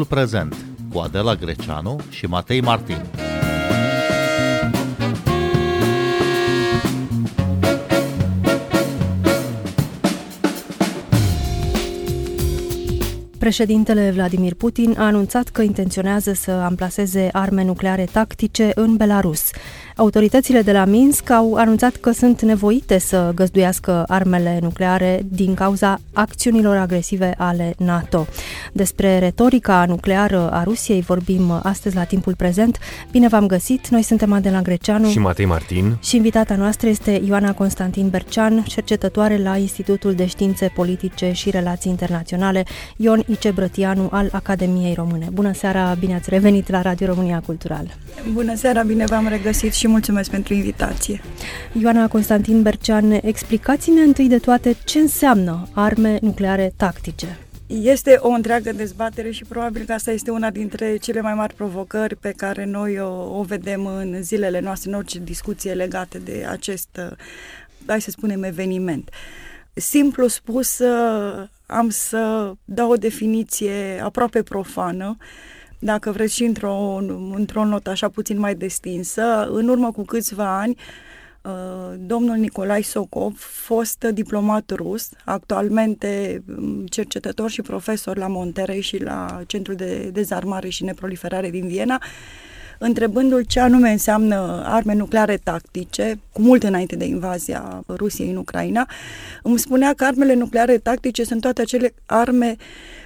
timpul prezent cu Adela Greceanu și Matei Martin. Președintele Vladimir Putin a anunțat că intenționează să amplaseze arme nucleare tactice în Belarus. Autoritățile de la Minsk au anunțat că sunt nevoite să găzduiască armele nucleare din cauza acțiunilor agresive ale NATO. Despre retorica nucleară a Rusiei vorbim astăzi la timpul prezent. Bine v-am găsit! Noi suntem Adela Greceanu și Matei Martin și invitata noastră este Ioana Constantin Bercean, cercetătoare la Institutul de Științe Politice și Relații Internaționale Ion Ice Brătianu al Academiei Române. Bună seara, bine ați revenit la Radio România Cultural! Bună seara, bine v-am regăsit și mulțumesc pentru invitație. Ioana Constantin Bercean, explicați-ne întâi de toate ce înseamnă arme nucleare tactice. Este o întreagă dezbatere și probabil că asta este una dintre cele mai mari provocări pe care noi o, o vedem în zilele noastre, în orice discuție legate de acest, hai să spunem, eveniment. Simplu spus, am să dau o definiție aproape profană, dacă vreți și într-o, într-o notă așa puțin mai destinsă. În urmă cu câțiva ani, uh, domnul Nicolai Sokov, fost diplomat rus, actualmente um, cercetător și profesor la Monterey și la Centrul de Dezarmare și Neproliferare din Viena, întrebându-l ce anume înseamnă arme nucleare tactice, cu mult înainte de invazia Rusiei în Ucraina, îmi spunea că armele nucleare tactice sunt toate acele arme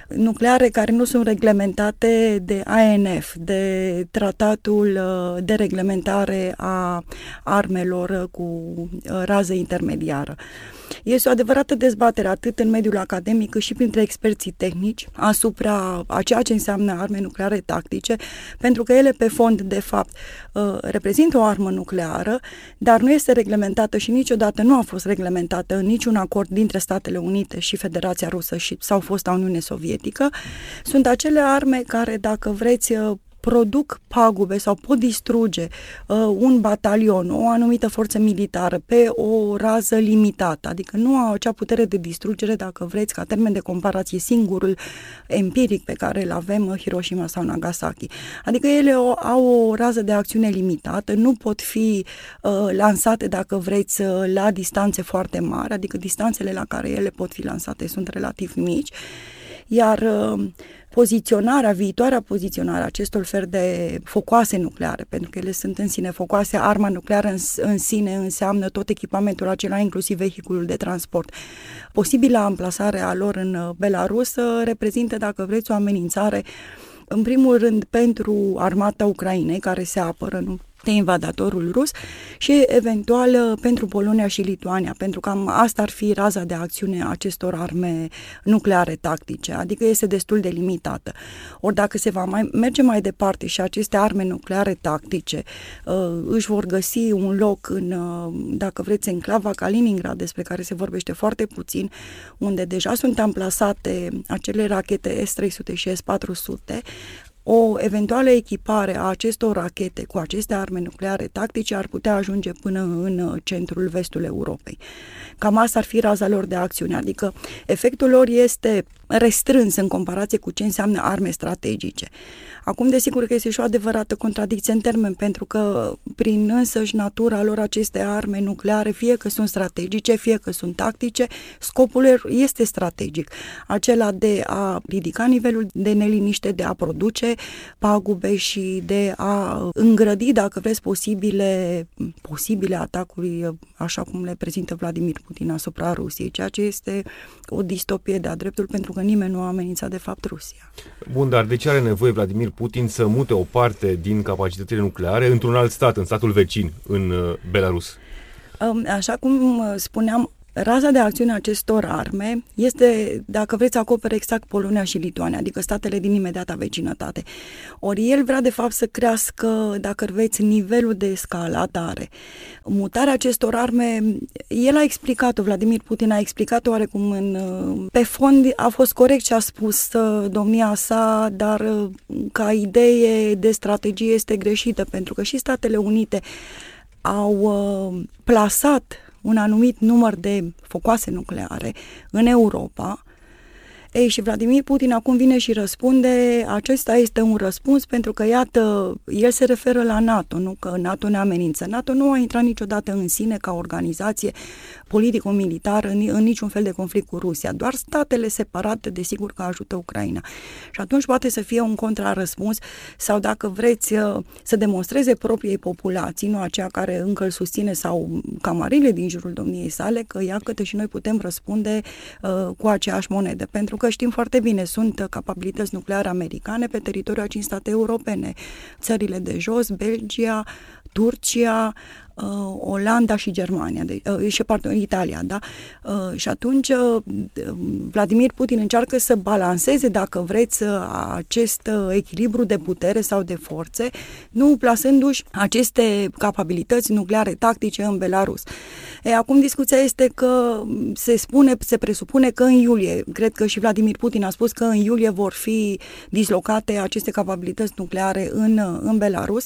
nucleare care nu sunt reglementate de ANF, de tratatul uh, de reglementare a armelor cu uh, rază intermediară. Este o adevărată dezbatere atât în mediul academic cât și printre experții tehnici asupra a ceea ce înseamnă arme nucleare tactice, pentru că ele pe fond, de fapt, uh, reprezintă o armă nucleară, dar nu este reglementată și niciodată nu a fost reglementată în niciun acord dintre Statele Unite și Federația Rusă și, sau fosta Uniune Sovietică. Sunt acele arme care, dacă vreți, uh, produc pagube sau pot distruge uh, un batalion, o anumită forță militară pe o rază limitată, adică nu au acea putere de distrugere, dacă vreți, ca termen de comparație, singurul empiric pe care îl avem uh, Hiroshima sau Nagasaki. Adică ele o, au o rază de acțiune limitată, nu pot fi uh, lansate, dacă vreți, uh, la distanțe foarte mari, adică distanțele la care ele pot fi lansate sunt relativ mici, iar uh, poziționarea, viitoarea poziționare a acestor fel de focoase nucleare, pentru că ele sunt în sine focoase, arma nucleară în, în sine înseamnă tot echipamentul acela, inclusiv vehiculul de transport. Posibila amplasare a lor în uh, Belarus uh, reprezintă, dacă vreți, o amenințare în primul rând pentru armata Ucrainei, care se apără, nu de invadatorul rus și eventual uh, pentru Polonia și Lituania, pentru că asta ar fi raza de acțiune a acestor arme nucleare tactice, adică este destul de limitată. Ori dacă se va mai merge mai departe și aceste arme nucleare tactice uh, își vor găsi un loc în, uh, dacă vreți, enclava Kaliningrad, despre care se vorbește foarte puțin, unde deja sunt amplasate acele rachete S-300 și S-400, o eventuală echipare a acestor rachete cu aceste arme nucleare tactice ar putea ajunge până în uh, centrul vestul Europei. Cam asta ar fi raza lor de acțiune, adică efectul lor este restrâns în comparație cu ce înseamnă arme strategice. Acum, desigur că este și o adevărată contradicție în termen, pentru că prin însăși natura lor aceste arme nucleare, fie că sunt strategice, fie că sunt tactice, scopul este strategic, acela de a ridica nivelul de neliniște, de a produce pagube și de a îngrădi, dacă vreți, posibile, posibile atacuri, așa cum le prezintă Vladimir Putin asupra Rusiei, ceea ce este o distopie de-a dreptul, pentru că nimeni nu a amenințat de fapt Rusia. Bun, dar de ce are nevoie Vladimir Putin să mute o parte din capacitățile nucleare într-un alt stat, în statul vecin, în uh, Belarus? Așa cum uh, spuneam, Raza de acțiune a acestor arme este, dacă vreți, acopere exact Polonia și Lituania, adică statele din imediata vecinătate. Ori el vrea, de fapt, să crească, dacă vreți, nivelul de escaladare. Mutarea acestor arme, el a explicat-o, Vladimir Putin a explicat-o oarecum în, pe fond, a fost corect ce a spus uh, domnia sa, dar uh, ca idee de strategie este greșită, pentru că și Statele Unite au uh, plasat un anumit număr de focoase nucleare în Europa, Ei, și Vladimir Putin acum vine și răspunde, acesta este un răspuns pentru că, iată, el se referă la NATO, nu că NATO ne amenință. NATO nu a intrat niciodată în sine ca organizație politico-militară în, în niciun fel de conflict cu Rusia, doar statele separate, desigur că ajută Ucraina. Și atunci poate să fie un contrarăspuns sau dacă vreți uh, să demonstreze propriei populații, nu aceea care încă îl susține sau camarile din jurul domniei sale, că iată și noi putem răspunde uh, cu aceeași monedă. Pentru că știm foarte bine, sunt capabilități nucleare americane pe teritoriul a cinci state europene, țările de jos, Belgia, Turcia, uh, Olanda și Germania, de, uh, și pardon, Italia, da? Uh, și atunci uh, Vladimir Putin încearcă să balanceze, dacă vreți, uh, acest uh, echilibru de putere sau de forțe, nu plasându-și aceste capabilități nucleare tactice în Belarus. E, acum discuția este că se spune, se presupune că în iulie, cred că și Vladimir Putin a spus că în iulie vor fi dislocate aceste capabilități nucleare în, în Belarus.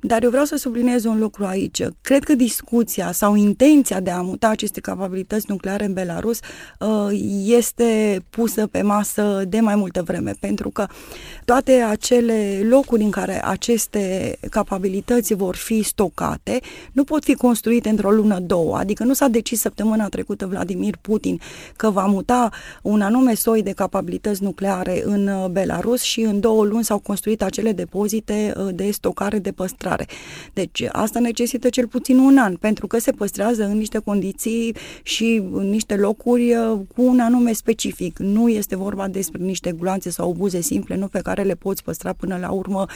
Dar eu vreau să subliniez un lucru aici. Cred că discuția sau intenția de a muta aceste capabilități nucleare în Belarus uh, este pusă pe masă de mai multă vreme, pentru că toate acele locuri în care aceste capabilități vor fi stocate nu pot fi construite într-o lună, două. Adică nu s-a decis săptămâna trecută Vladimir Putin că va muta un anume soi de capabilități nucleare în uh, Belarus și în două luni s-au construit acele depozite uh, de stocare de păstrare păstrare. Deci asta necesită cel puțin un an, pentru că se păstrează în niște condiții și în niște locuri uh, cu un anume specific. Nu este vorba despre niște gloanțe sau buze simple, nu pe care le poți păstra până la urmă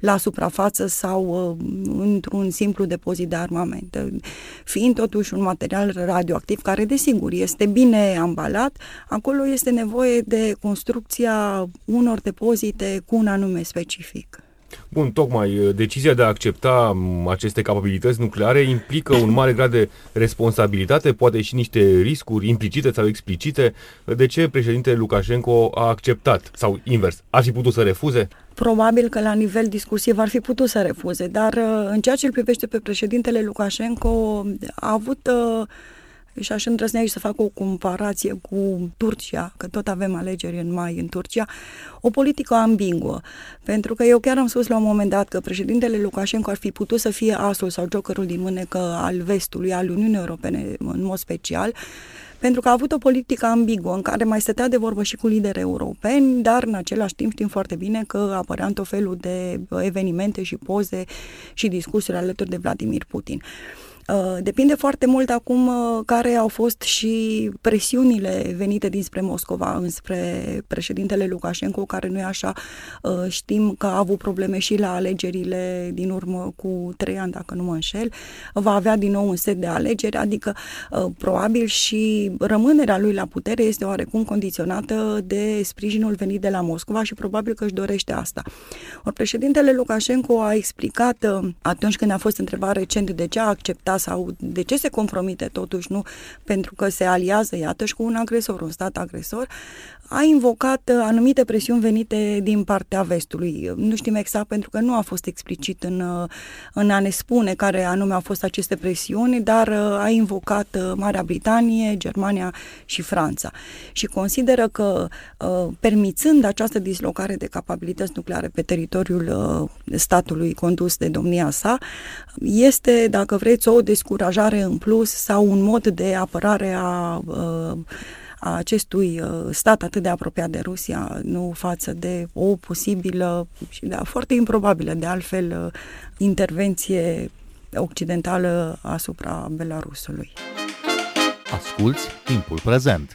la suprafață sau uh, într-un simplu depozit de armament. Fiind totuși un material radioactiv care, desigur, este bine ambalat, acolo este nevoie de construcția unor depozite cu un anume specific. Bun, tocmai uh, decizia de a accepta aceste capabilități nucleare implică un mare grad de responsabilitate, poate și niște riscuri implicite sau explicite. De ce președintele Lukashenko a acceptat? Sau invers, ar fi putut să refuze? Probabil că la nivel discursiv ar fi putut să refuze, dar uh, în ceea ce îl privește pe președintele Lukashenko a avut uh, și aș îndrăznea aici să fac o comparație cu Turcia, că tot avem alegeri în mai în Turcia, o politică ambiguă. Pentru că eu chiar am spus la un moment dat că președintele Lukashenko ar fi putut să fie asul sau jokerul din mânecă al vestului, al Uniunii Europene în mod special, pentru că a avut o politică ambiguă în care mai stătea de vorbă și cu lideri europeni, dar în același timp știm foarte bine că apărea în tot felul de evenimente și poze și discursuri alături de Vladimir Putin. Uh, depinde foarte mult acum uh, care au fost și presiunile venite dinspre Moscova înspre președintele Lukashenko, care nu e așa. Uh, știm că a avut probleme și la alegerile din urmă cu trei ani, dacă nu mă înșel. Va avea din nou un set de alegeri, adică probabil și rămânerea lui la putere este oarecum condiționată de sprijinul venit de la Moscova și probabil că își dorește asta. Or, președintele Lukashenko a explicat atunci când a fost întrebat recent de ce a acceptat sau de ce se compromite totuși, nu? Pentru că se aliază, iată, și cu un agresor, un stat agresor, a invocat uh, anumite presiuni venite din partea vestului. Nu știm exact pentru că nu a fost explicit în, uh, în a ne spune care anume au fost aceste presiuni, dar uh, a invocat Marea Britanie, Germania și Franța. Și consideră că permițând această dislocare de capabilități nucleare pe teritoriul statului condus de domnia sa, este, dacă vreți, o descurajare în plus sau un mod de apărare a a acestui uh, stat atât de apropiat de Rusia, nu față de o posibilă și de foarte improbabilă, de altfel, uh, intervenție occidentală asupra Belarusului. Asculți timpul prezent!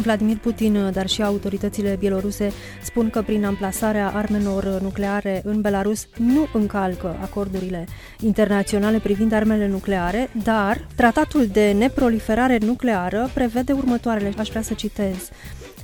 Vladimir Putin, dar și autoritățile bieloruse spun că prin amplasarea armelor nucleare în Belarus nu încalcă acordurile internaționale privind armele nucleare, dar tratatul de neproliferare nucleară prevede următoarele, aș vrea să citez.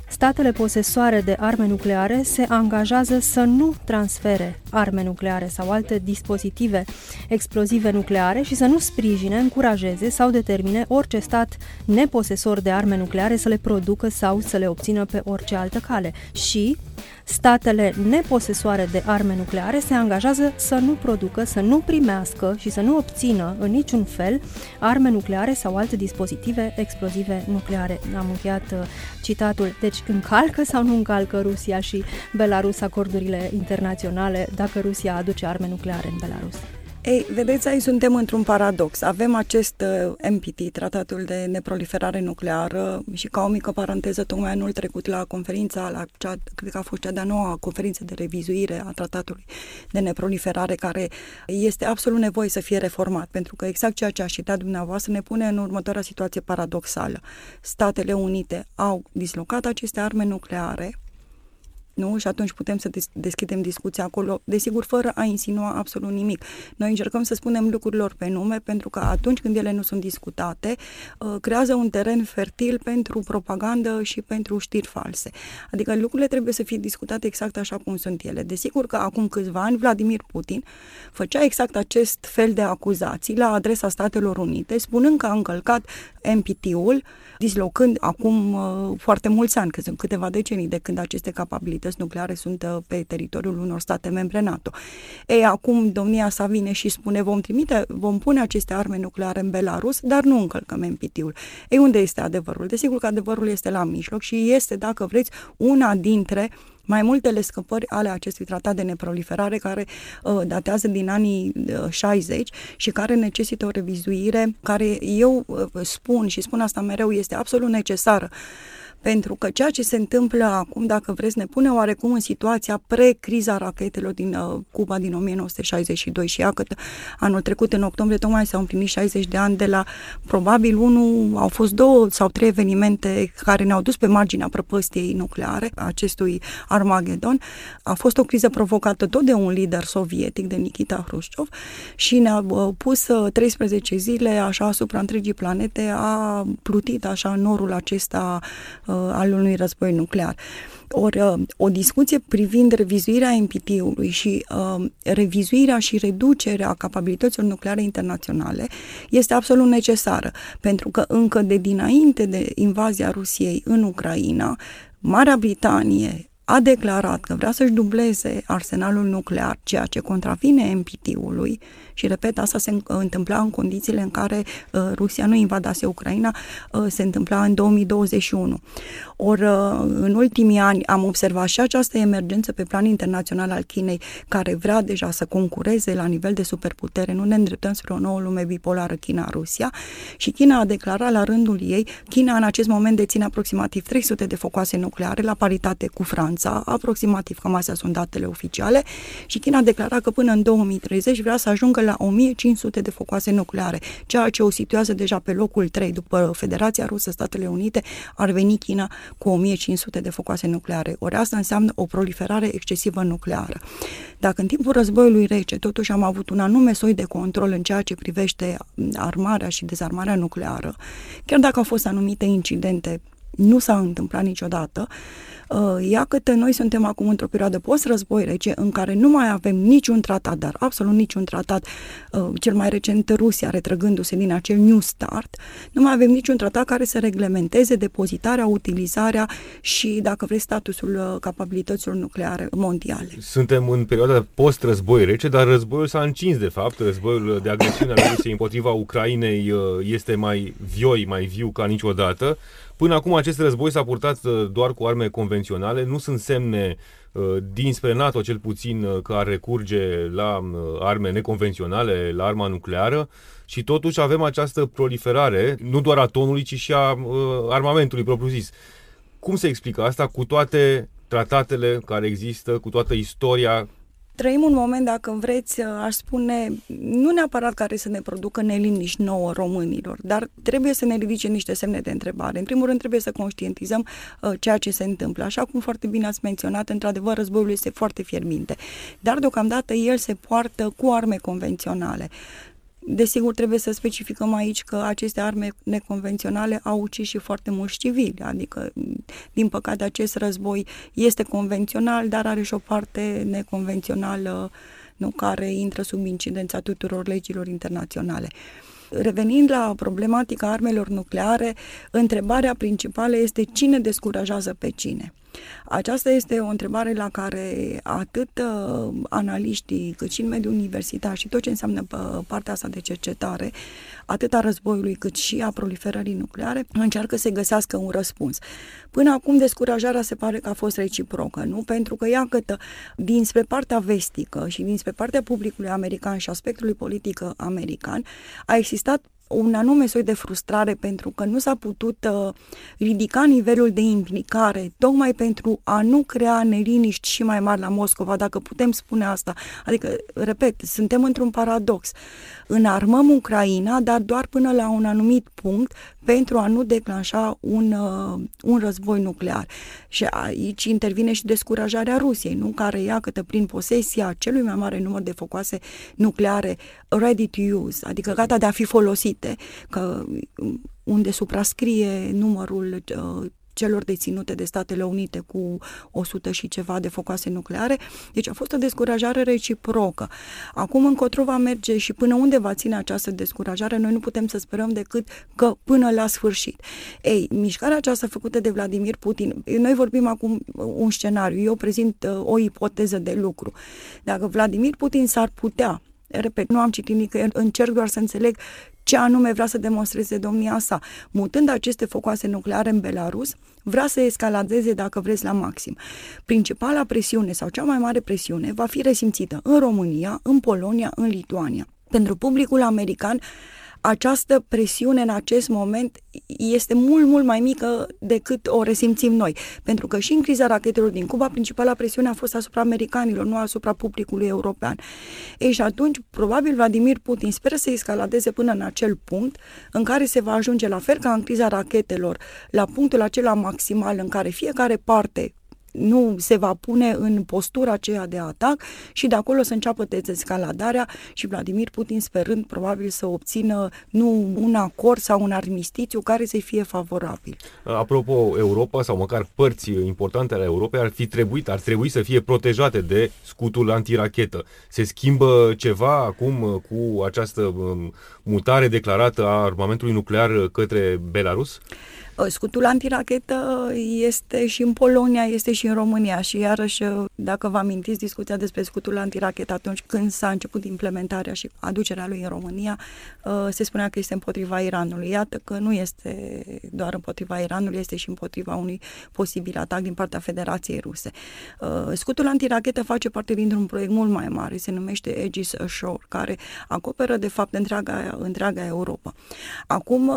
Statele posesoare de arme nucleare se angajează să nu transfere arme nucleare sau alte dispozitive explozive nucleare și să nu sprijine, încurajeze sau determine orice stat neposesor de arme nucleare să le producă sau să le obțină pe orice altă cale. Și statele neposesoare de arme nucleare se angajează să nu producă, să nu primească și să nu obțină în niciun fel arme nucleare sau alte dispozitive explozive nucleare. Am încheiat uh, citatul. Deci încalcă sau nu încalcă Rusia și Belarus acordurile internaționale dacă Rusia aduce arme nucleare în Belarus? Ei, vedeți, aici suntem într-un paradox. Avem acest uh, MPT, Tratatul de Neproliferare Nucleară, și ca o mică paranteză, tocmai anul trecut la conferința, la cea, cred că a fost cea de-a noua conferință de revizuire a Tratatului de Neproliferare, care este absolut nevoie să fie reformat, pentru că exact ceea ce a citat dumneavoastră ne pune în următoarea situație paradoxală. Statele Unite au dislocat aceste arme nucleare, nu? Și atunci putem să des- deschidem discuția acolo, desigur, fără a insinua absolut nimic. Noi încercăm să spunem lucrurilor pe nume, pentru că atunci când ele nu sunt discutate, uh, creează un teren fertil pentru propagandă și pentru știri false. Adică lucrurile trebuie să fie discutate exact așa cum sunt ele. Desigur că acum câțiva ani Vladimir Putin făcea exact acest fel de acuzații la adresa Statelor Unite, spunând că a încălcat MPT-ul, dislocând acum uh, foarte mulți ani, că sunt câteva decenii de când aceste capabilități nucleare sunt uh, pe teritoriul unor state membre NATO. Ei, acum domnia sa vine și spune vom trimite, vom pune aceste arme nucleare în Belarus, dar nu încălcăm NPT-ul. Ei, unde este adevărul? Desigur că adevărul este la mijloc și este, dacă vreți, una dintre mai multele scăpări ale acestui tratat de neproliferare care uh, datează din anii uh, 60 și care necesită o revizuire care eu uh, spun și spun asta mereu este absolut necesară pentru că ceea ce se întâmplă acum, dacă vreți, ne pune oarecum în situația pre-criza rachetelor din uh, Cuba din 1962 și iată, anul trecut, în octombrie, tocmai s-au împlinit 60 de ani de la, probabil, unul, au fost două sau trei evenimente care ne-au dus pe marginea prăpăstiei nucleare, acestui Armageddon. A fost o criză provocată tot de un lider sovietic, de Nikita Hrușciov, și ne-a uh, pus uh, 13 zile așa asupra întregii planete, a plutit așa norul acesta uh, al unui război nuclear. Ori uh, o discuție privind revizuirea NPT-ului și uh, revizuirea și reducerea capabilităților nucleare internaționale este absolut necesară, pentru că încă de dinainte de invazia Rusiei în Ucraina, Marea Britanie a declarat că vrea să-și dubleze arsenalul nuclear, ceea ce contravine NPT-ului și, repet, asta se întâmpla în condițiile în care uh, Rusia nu invadase Ucraina, uh, se întâmpla în 2021. Ori, uh, în ultimii ani am observat și această emergență pe plan internațional al Chinei, care vrea deja să concureze la nivel de superputere. Nu ne îndreptăm spre o nouă lume bipolară China-Rusia și China a declarat la rândul ei, China în acest moment deține aproximativ 300 de focoase nucleare la paritate cu Franța, aproximativ, cam astea sunt datele oficiale, și China a declarat că până în 2030 vrea să ajungă la 1500 de focoase nucleare, ceea ce o situează deja pe locul 3 după Federația Rusă, Statele Unite, ar veni China cu 1500 de focoase nucleare. Ori asta înseamnă o proliferare excesivă nucleară. Dacă în timpul războiului rece totuși am avut un anume soi de control în ceea ce privește armarea și dezarmarea nucleară, chiar dacă au fost anumite incidente nu s-a întâmplat niciodată. Uh, ia câte noi suntem acum într-o perioadă post-război rece în care nu mai avem niciun tratat, dar absolut niciun tratat, uh, cel mai recent Rusia retrăgându-se din acel New Start, nu mai avem niciun tratat care să reglementeze depozitarea, utilizarea și, dacă vrei, statusul uh, capabilităților nucleare mondiale. Suntem în perioada post-război rece, dar războiul s-a încins, de fapt. Războiul de agresiune al Rusiei împotriva Ucrainei este mai vioi, mai viu ca niciodată. Până acum acest război s-a purtat uh, doar cu arme convenționale, nu sunt semne uh, dinspre NATO cel puțin uh, că ar recurge la arme neconvenționale, la arma nucleară și totuși avem această proliferare, nu doar a tonului, ci și a armamentului propriu-zis. Cum se explică asta cu toate tratatele care există, cu toată istoria Trăim un moment, dacă vreți, aș spune, nu neapărat care să ne producă neliniști nouă românilor, dar trebuie să ne ridice niște semne de întrebare. În primul rând trebuie să conștientizăm uh, ceea ce se întâmplă. Așa cum foarte bine ați menționat, într-adevăr, războiul este foarte fierbinte, dar deocamdată el se poartă cu arme convenționale Desigur, trebuie să specificăm aici că aceste arme neconvenționale au ucis și foarte mulți civili, adică, din păcate, acest război este convențional, dar are și o parte neconvențională nu, care intră sub incidența tuturor legilor internaționale. Revenind la problematica armelor nucleare, întrebarea principală este cine descurajează pe cine. Aceasta este o întrebare la care atât uh, analiștii cât și în mediul universitar și tot ce înseamnă uh, partea asta de cercetare, atât a războiului cât și a proliferării nucleare, încearcă să găsească un răspuns. Până acum descurajarea se pare că a fost reciprocă, nu? Pentru că, iată, dinspre partea vestică și dinspre partea publicului american și aspectului politic american, a existat un anume soi de frustrare pentru că nu s-a putut uh, ridica nivelul de implicare tocmai pentru a nu crea neliniști și mai mari la Moscova, dacă putem spune asta. Adică, repet, suntem într-un paradox. Înarmăm Ucraina, dar doar până la un anumit punct pentru a nu declanșa un, uh, un război nuclear. Și aici intervine și descurajarea Rusiei, nu? care ia câte prin posesia celui mai mare număr de focoase nucleare ready to use, adică gata de a fi folosite, că unde suprascrie numărul uh, celor deținute de Statele Unite cu 100 și ceva de focoase nucleare. Deci a fost o descurajare reciprocă. Acum încotro va merge și până unde va ține această descurajare, noi nu putem să sperăm decât că până la sfârșit. Ei, mișcarea aceasta făcută de Vladimir Putin, noi vorbim acum un scenariu, eu prezint uh, o ipoteză de lucru. Dacă Vladimir Putin s-ar putea repet, nu am citit nicăieri, încerc doar să înțeleg ce anume vrea să demonstreze domnia sa. Mutând aceste focoase nucleare în Belarus, vrea să escaladeze, dacă vreți, la maxim. Principala presiune sau cea mai mare presiune va fi resimțită în România, în Polonia, în Lituania. Pentru publicul american, această presiune în acest moment este mult, mult mai mică decât o resimțim noi. Pentru că și în criza rachetelor din Cuba, principala presiune a fost asupra americanilor, nu asupra publicului european. Ei, și atunci, probabil Vladimir Putin speră să escaladeze până în acel punct în care se va ajunge la fel ca în criza rachetelor, la punctul acela maximal în care fiecare parte nu se va pune în postura aceea de atac și de acolo să înceapă dezescaladarea și Vladimir Putin sperând probabil să obțină nu un acord sau un armistițiu care să-i fie favorabil. Apropo, Europa sau măcar părți importante ale Europei ar fi trebuit, ar trebui să fie protejate de scutul antirachetă. Se schimbă ceva acum cu această um, mutare declarată a armamentului nuclear către Belarus? Uh, scutul antirachetă este și în Polonia, este și în România și iarăși, uh, dacă vă amintiți discuția despre scutul antirachetă atunci când s-a început implementarea și aducerea lui în România, uh, se spunea că este împotriva Iranului. Iată că nu este doar împotriva Iranului, este și împotriva unui posibil atac din partea Federației Ruse. Scutul antirachetă face parte dintr-un proiect mult mai mare, se numește Aegis Ashore, care acoperă de fapt întreaga, întreaga Europa. Acum,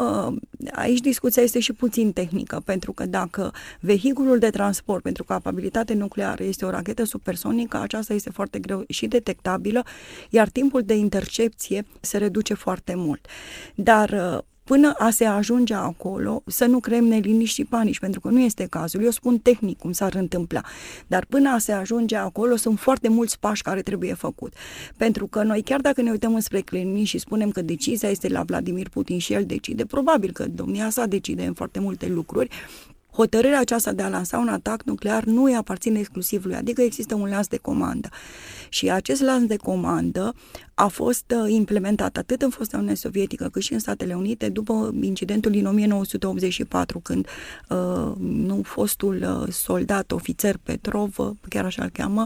aici discuția este și puțin puțin tehnică, pentru că dacă vehiculul de transport pentru capabilitate nucleară este o rachetă supersonică, aceasta este foarte greu și detectabilă, iar timpul de intercepție se reduce foarte mult. Dar până a se ajunge acolo, să nu creăm neliniști și panici, pentru că nu este cazul. Eu spun tehnic cum s-ar întâmpla, dar până a se ajunge acolo, sunt foarte mulți pași care trebuie făcut. Pentru că noi, chiar dacă ne uităm înspre Kremlin și spunem că decizia este la Vladimir Putin și el decide, probabil că domnia sa decide în foarte multe lucruri, hotărârea aceasta de a lansa un atac nuclear nu îi aparține exclusiv lui, adică există un lans de comandă. Și acest lans de comandă a fost uh, implementat atât în fosta Uniune Sovietică cât și în Statele Unite după incidentul din 1984, când uh, nu fostul uh, soldat, ofițer Petrov, uh, chiar așa îl cheamă,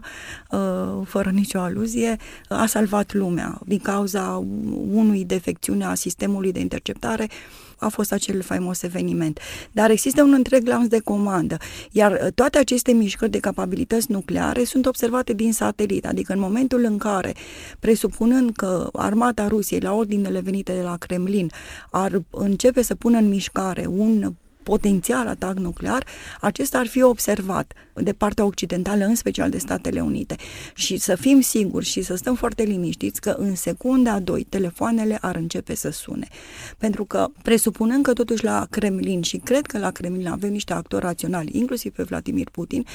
uh, fără nicio aluzie, uh, a salvat lumea din cauza unui defecțiune a sistemului de interceptare a fost acel faimos eveniment. Dar există un întreg lanț de comandă, iar uh, toate aceste mișcări de capabilități nucleare sunt observate din satelit, adică în momentul în care, presupunând că armata Rusiei, la ordinele venite de la Kremlin, ar începe să pună în mișcare un potențial atac nuclear, acesta ar fi observat de partea occidentală, în special de Statele Unite. Și să fim siguri și să stăm foarte liniștiți că în secunda 2 telefoanele ar începe să sune. Pentru că presupunând că totuși la Kremlin și cred că la Kremlin avem niște actori raționali, inclusiv pe Vladimir Putin,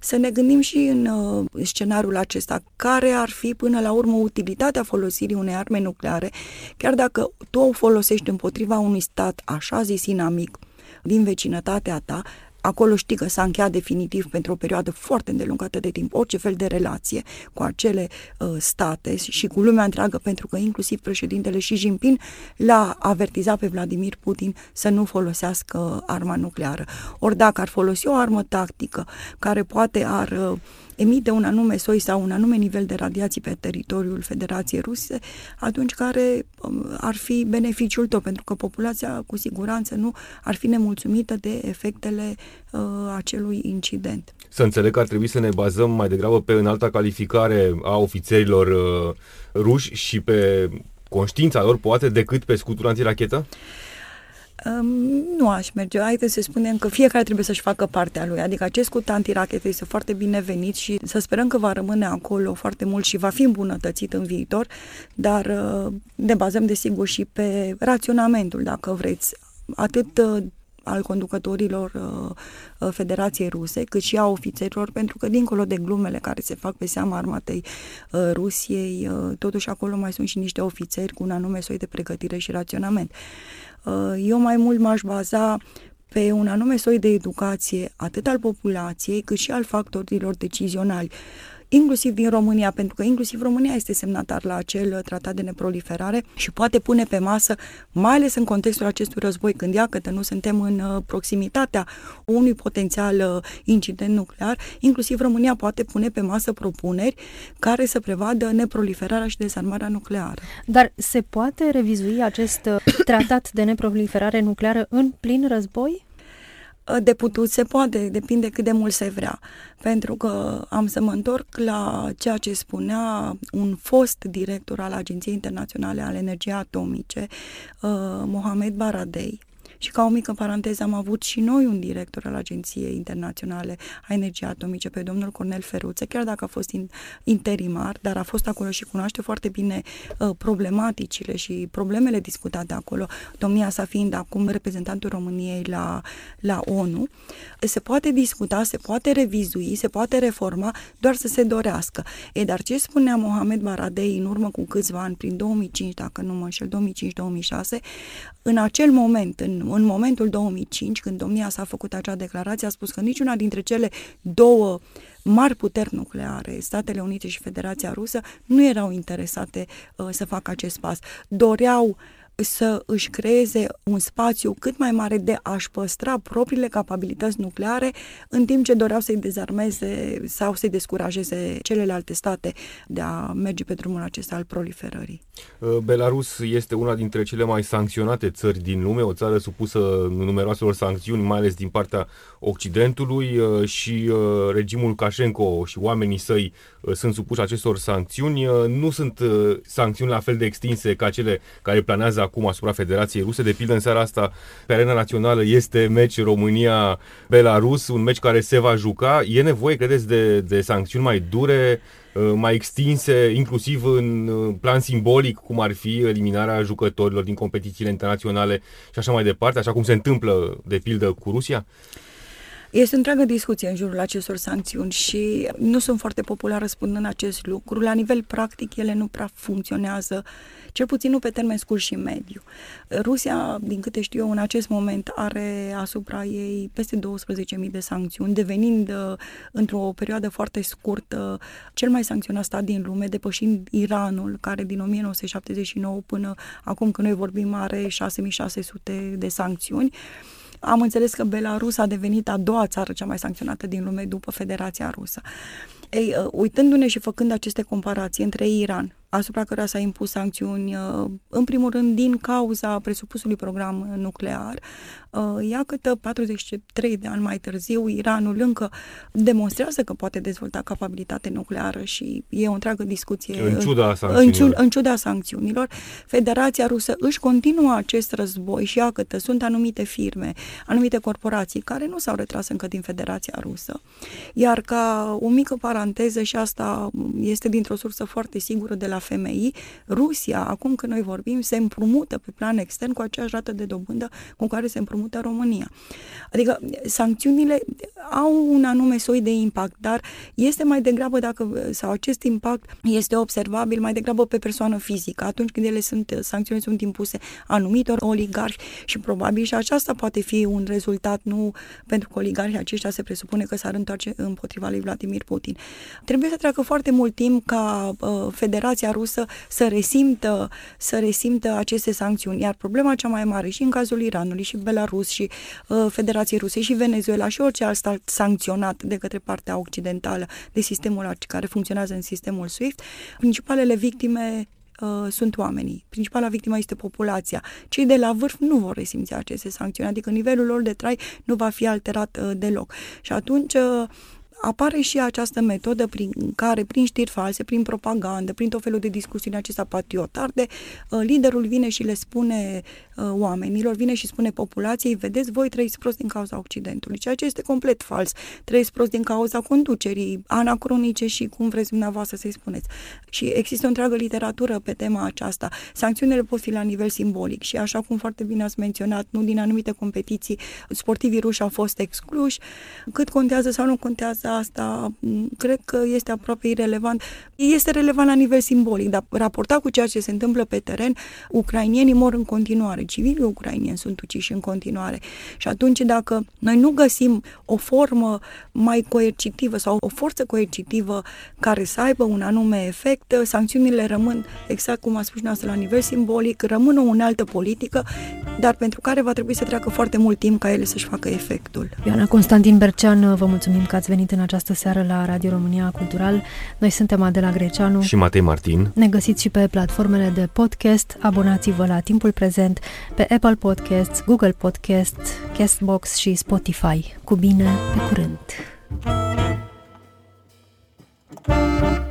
să ne gândim și în uh, scenariul acesta care ar fi până la urmă utilitatea folosirii unei arme nucleare, chiar dacă tu o folosești împotriva unui stat așa zis inamic, din vecinătatea ta, acolo știi că s-a încheiat definitiv pentru o perioadă foarte îndelungată de timp orice fel de relație cu acele uh, state și cu lumea întreagă, pentru că inclusiv președintele Xi Jinping l-a avertizat pe Vladimir Putin să nu folosească arma nucleară. Ori dacă ar folosi o armă tactică care poate ar uh, emite un anume soi sau un anume nivel de radiații pe teritoriul Federației Ruse, atunci care um, ar fi beneficiul tău, pentru că populația cu siguranță nu ar fi nemulțumită de efectele uh, acelui incident. Să înțeleg că ar trebui să ne bazăm mai degrabă pe înalta calificare a ofițerilor uh, ruși și pe conștiința lor, poate, decât pe scutul antirachetă? Uh, Um, nu aș merge. Haideți să spunem că fiecare trebuie să-și facă partea lui. Adică acest cut antirachetă este foarte binevenit și să sperăm că va rămâne acolo foarte mult și va fi îmbunătățit în viitor, dar uh, ne bazăm desigur și pe raționamentul, dacă vreți, atât uh, al conducătorilor uh, Federației Ruse, cât și a ofițerilor, pentru că dincolo de glumele care se fac pe seama armatei uh, Rusiei, uh, totuși acolo mai sunt și niște ofițeri cu un anume soi de pregătire și raționament. Uh, eu mai mult m-aș baza pe un anume soi de educație, atât al populației, cât și al factorilor decizionali inclusiv din România, pentru că inclusiv România este semnatar la acel tratat de neproliferare și poate pune pe masă, mai ales în contextul acestui război, când iată nu suntem în uh, proximitatea unui potențial uh, incident nuclear, inclusiv România poate pune pe masă propuneri care să prevadă neproliferarea și dezarmarea nucleară. Dar se poate revizui acest uh, tratat de neproliferare nucleară în plin război? De putut se poate, depinde cât de mult se vrea. Pentru că am să mă întorc la ceea ce spunea un fost director al Agenției Internaționale al Energiei Atomice, uh, Mohamed Baradei, și ca o mică paranteză am avut și noi un director al Agenției Internaționale a Energiei Atomice, pe domnul Cornel Feruță, chiar dacă a fost in, interimar, dar a fost acolo și cunoaște foarte bine uh, problematicile și problemele discutate acolo, domnia sa fiind acum reprezentantul României la, la ONU. Se poate discuta, se poate revizui, se poate reforma, doar să se dorească. E, dar ce spunea Mohamed Baradei în urmă cu câțiva ani, prin 2005, dacă nu mă înșel, 2005-2006, în acel moment, în în momentul 2005, când domnia s-a făcut acea declarație, a spus că niciuna dintre cele două mari puteri nucleare, Statele Unite și Federația Rusă, nu erau interesate uh, să facă acest pas. Doreau să își creeze un spațiu cât mai mare de a-și păstra propriile capabilități nucleare, în timp ce doreau să-i dezarmeze sau să-i descurajeze celelalte state de a merge pe drumul acesta al proliferării. Uh, Belarus este una dintre cele mai sancționate țări din lume, o țară supusă numeroaselor sancțiuni, mai ales din partea Occidentului uh, și uh, regimul Lukashenko și oamenii săi sunt supuși acestor sancțiuni. Nu sunt sancțiuni la fel de extinse ca cele care planează acum asupra Federației Ruse. De pildă, în seara asta, pe arena națională, este meci România-Belarus, un meci care se va juca. E nevoie, credeți, de, de sancțiuni mai dure, uh, mai extinse, inclusiv în uh, plan simbolic, cum ar fi eliminarea jucătorilor din competițiile internaționale și așa mai departe, așa cum se întâmplă, de pildă, cu Rusia? Este o întreagă discuție în jurul acestor sancțiuni și nu sunt foarte populară spunând acest lucru. La nivel practic, ele nu prea funcționează cel puțin nu pe termen scurt și mediu. Rusia, din câte știu eu, în acest moment are asupra ei peste 12.000 de sancțiuni, devenind uh, într-o perioadă foarte scurtă cel mai sancționat stat din lume, depășind Iranul, care din 1979 până acum când noi vorbim are 6.600 de sancțiuni. Am înțeles că Belarus a devenit a doua țară cea mai sancționată din lume după Federația Rusă. Ei, uh, uitându-ne și făcând aceste comparații între Iran, asupra cărora s-a impus sancțiuni, uh, în primul rând din cauza presupusului program nuclear. Uh, Ia câtă 43 de ani mai târziu, Iranul încă demonstrează că poate dezvolta capabilitate nucleară și e o întreagă discuție. În ciuda sancțiunilor. În, ciu- în ciuda sancțiunilor. Federația Rusă își continuă acest război și ia câtă sunt anumite firme, anumite corporații care nu s-au retras încă din Federația Rusă. Iar ca o mică paranteză și asta este dintr-o sursă foarte sigură de la FMI, Rusia, acum când noi vorbim, se împrumută pe plan extern cu aceeași rată de dobândă cu care se împrumută România. Adică sancțiunile au un anume soi de impact, dar este mai degrabă dacă, sau acest impact este observabil mai degrabă pe persoană fizică, atunci când ele sunt, sancțiuni sunt impuse anumitor oligarhi și probabil și aceasta poate fi un rezultat, nu pentru că oligarhii aceștia se presupune că s-ar întoarce împotriva lui Vladimir Putin. Trebuie să treacă foarte mult timp ca uh, Federația Rusă să resimtă, să resimtă aceste sancțiuni, iar problema cea mai mare și în cazul Iranului și Belarus și uh, Federației Ruse și Venezuela și orice alt stat sancționat de către partea occidentală de sistemul care funcționează în sistemul SWIFT, principalele victime uh, sunt oamenii. Principala victimă este populația. Cei de la vârf nu vor resimți aceste sancțiuni, adică nivelul lor de trai nu va fi alterat uh, deloc. Și atunci uh, apare și această metodă prin care, prin știri false, prin propagandă, prin tot felul de discuții acestea patriotarde, uh, liderul vine și le spune uh, oamenilor, vine și spune populației, vedeți, voi trăiți prost din cauza Occidentului, ceea ce este complet fals. Trăiți prost din cauza conducerii anacronice și cum vreți dumneavoastră să-i spuneți. Și există o întreagă literatură pe tema aceasta. Sancțiunile pot fi la nivel simbolic și așa cum foarte bine ați menționat, nu din anumite competiții, sportivii ruși au fost excluși. Cât contează sau nu contează asta cred că este aproape irelevant. Este relevant la nivel simbolic, dar raportat cu ceea ce se întâmplă pe teren, ucrainienii mor în continuare, civilii ucrainieni sunt uciși în continuare. Și atunci dacă noi nu găsim o formă mai coercitivă sau o forță coercitivă care să aibă un anume efect, sancțiunile rămân, exact cum a spus noastră, la nivel simbolic, rămân o unealtă politică, dar pentru care va trebui să treacă foarte mult timp ca ele să-și facă efectul. Ioana Constantin Bercean, vă mulțumim că ați venit în această seară la Radio România Cultural. Noi suntem Adela Greceanu și Matei Martin. Ne găsiți și pe platformele de podcast. Abonați-vă la Timpul Prezent pe Apple Podcasts, Google Podcast, Castbox și Spotify. Cu bine, pe curând! thank you